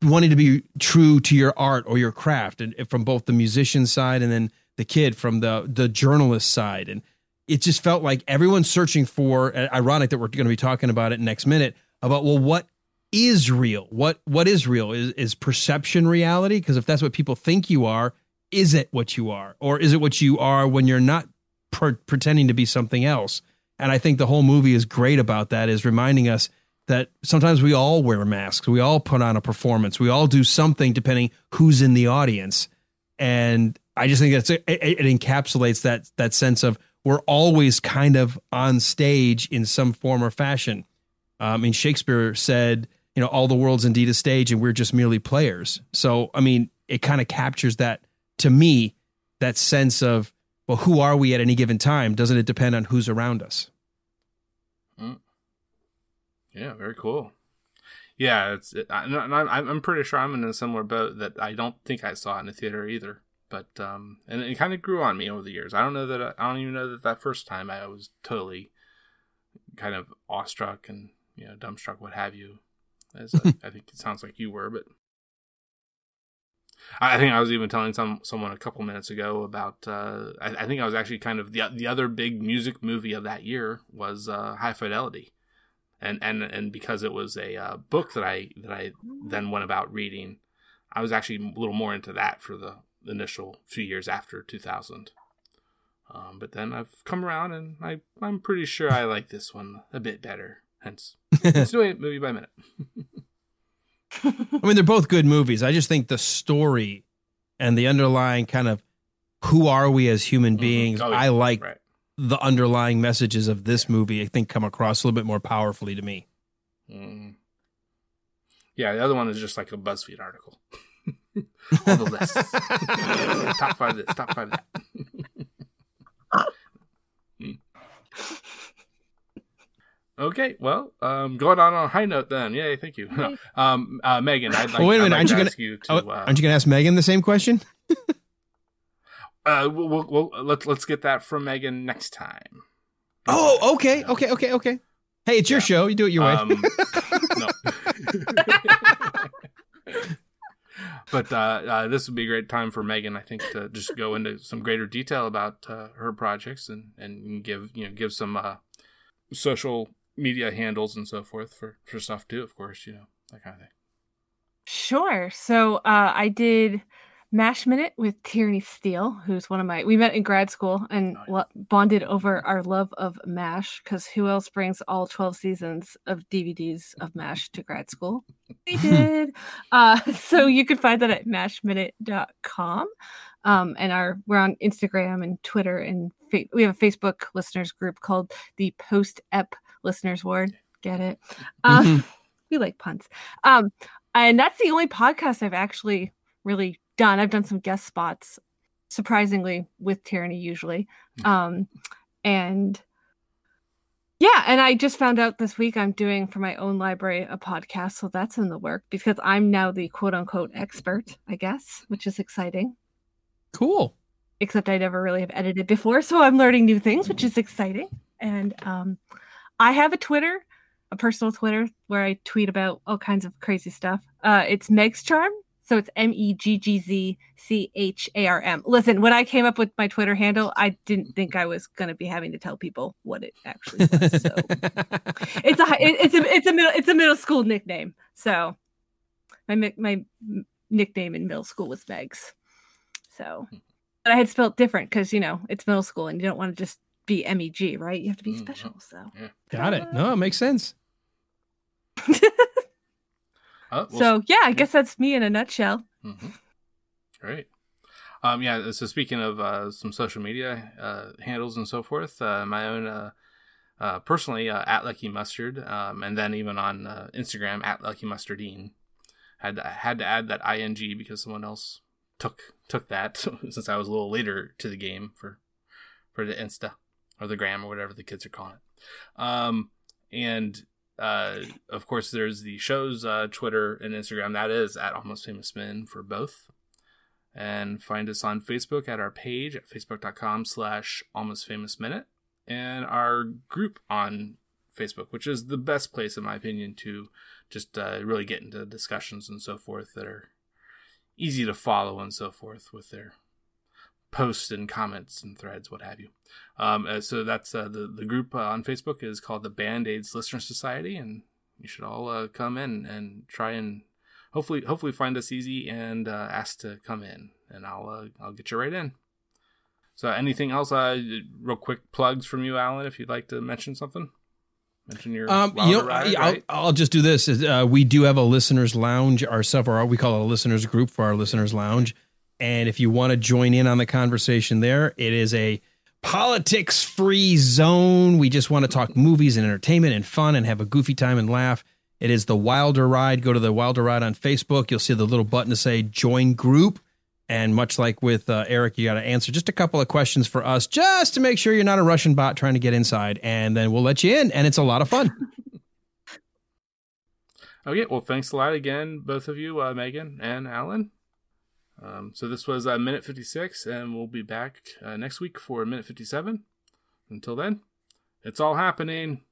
wanting to be true to your art or your craft, and from both the musician side and then the kid from the the journalist side, and it just felt like everyone's searching for. Uh, ironic that we're going to be talking about it next minute about well, what is real? What what is real? Is is perception reality? Because if that's what people think you are, is it what you are, or is it what you are when you're not pre- pretending to be something else? And I think the whole movie is great about that. Is reminding us that sometimes we all wear masks, we all put on a performance, we all do something depending who's in the audience. And I just think that's it, it encapsulates that that sense of we're always kind of on stage in some form or fashion. Um, I mean, Shakespeare said, you know, all the world's indeed a stage and we're just merely players. So, I mean, it kind of captures that to me, that sense of, well, who are we at any given time? Doesn't it depend on who's around us? yeah, very cool. Yeah, it's. It, I, I'm I'm pretty sure I'm in a similar boat that I don't think I saw in the theater either. But um, and it kind of grew on me over the years. I don't know that I, I don't even know that that first time I was totally kind of awestruck and you know dumbstruck, what have you. As I, I think it sounds like you were, but I I think I was even telling some someone a couple minutes ago about. Uh, I, I think I was actually kind of the the other big music movie of that year was uh, High Fidelity, and and and because it was a uh, book that I that I then went about reading, I was actually a little more into that for the initial few years after 2000. Um, but then I've come around and I I'm pretty sure I like this one a bit better. Hence, it's doing it movie by minute. I mean, they're both good movies. I just think the story and the underlying kind of who are we as human beings, Oh, yeah. I like right. the underlying messages of this movie, I think come across a little bit more powerfully to me. Mm. Yeah, the other one is just like a BuzzFeed article. All the lists. top five this, top five that. Okay, well, um, going on on a high note then. Yay, thank you. um, uh, Megan, I'd like, Oh, wait a I'd minute, like aren't to you gonna- you to. Oh, uh, aren't you going to ask Megan the same question? uh, we'll, we'll, we'll, let's let's get that from Megan next time. Oh, okay, okay, okay, okay. Hey, it's your show. You do it your way. Um, no. But uh, uh, this would be a great time for Megan, I think, to just go into some greater detail about uh, her projects and, and give you know give some uh, social media handles and so forth for, for stuff too. Of course, you know that kind of thing. Sure. So uh, I did Mash Minute with Tierney Steele, who's one of my. We met in grad school and lo- bonded over our love of Mash. Because who else brings all twelve seasons of DVDs of Mash to grad school? We did. uh, so you can find that at mashminute.com. Um, and our we're on Instagram and Twitter and fa- we have a Facebook listeners group called the Post Ep Listeners Ward. Get it? Um, we like puns. Um, and that's the only podcast I've actually really done. I've done some guest spots, surprisingly, with Tierney usually. Um, and yeah, and I just found out this week I'm doing for my own library a podcast, so that's in the work because I'm now the quote unquote expert, I guess, which is exciting. cool. Except I never really have edited before, so I'm learning new things, which is exciting. And um, I have a Twitter, a personal Twitter, where I tweet about all kinds of crazy stuff. Uh, it's Meggz Charm, so it's M E G G Z C H A R M. Listen, when I came up with my Twitter handle, I didn't think I was going to be having to tell people what it actually was. So it's a it- it's a it's a middle it's a middle school nickname. So my my nickname in middle school was Megs. So, but I had spelled different because you know it's middle school and you don't want to just be M E G, right? You have to be Mhm. special. So, Got it. No, it makes sense. Oh, well, so yeah, I guess that's me in a nutshell. Mm-hmm. Great. Um, yeah. So speaking of uh, some social media uh, handles and so forth, uh, my own uh, uh, personally uh, at Lucky Mustard, um, and then even on uh, Instagram at Lucky Mustarding. Had to, had to add that ing because someone else took took that since I was a little later to the game for for the Insta or the Gram or whatever the kids are calling it. Um, and uh, of course, there's the show's uh, Twitter and Instagram. That is at Almost Famous Men for both. And find us on Facebook at our page at facebook.com slash almost famous minute and our group on Facebook, which is the best place, in my opinion, to just uh, really get into discussions and so forth that are easy to follow and so forth with their posts and comments and threads, what have you. Um, uh, so that's uh, the the group uh, on Facebook is called the Band Aids Listener Society, and you should all uh, come in and try and hopefully hopefully find us easy and uh, ask to come in, and I'll uh, I'll get you right in. So anything else? Uh, real quick plugs from you, Alan, if you'd like to mention something. Mention your Um, you know, ride, I'll, right? I'll just do this. Uh, we do have a listeners lounge ourselves, or we call it a listeners group for our listeners lounge. And if you want to join in on the conversation there, it is a politics free zone. We just want to talk movies and entertainment and fun and have a goofy time and laugh. It is the Wilder Ride. Go to the Wilder Ride on Facebook. You'll see the little button to say join group. And much like with uh, Eric, you got to answer just a couple of questions for us just to make sure you're not a Russian bot trying to get inside. And then we'll let you in. And it's a lot of fun. Okay, well, thanks a lot again, both of you, uh, Megan and Alan. Um, so this was uh, minute 56, and we'll be back uh, next week for minute 57. Until then, it's all happening.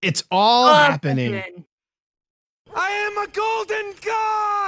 It's all happening. Batman. I am a golden god!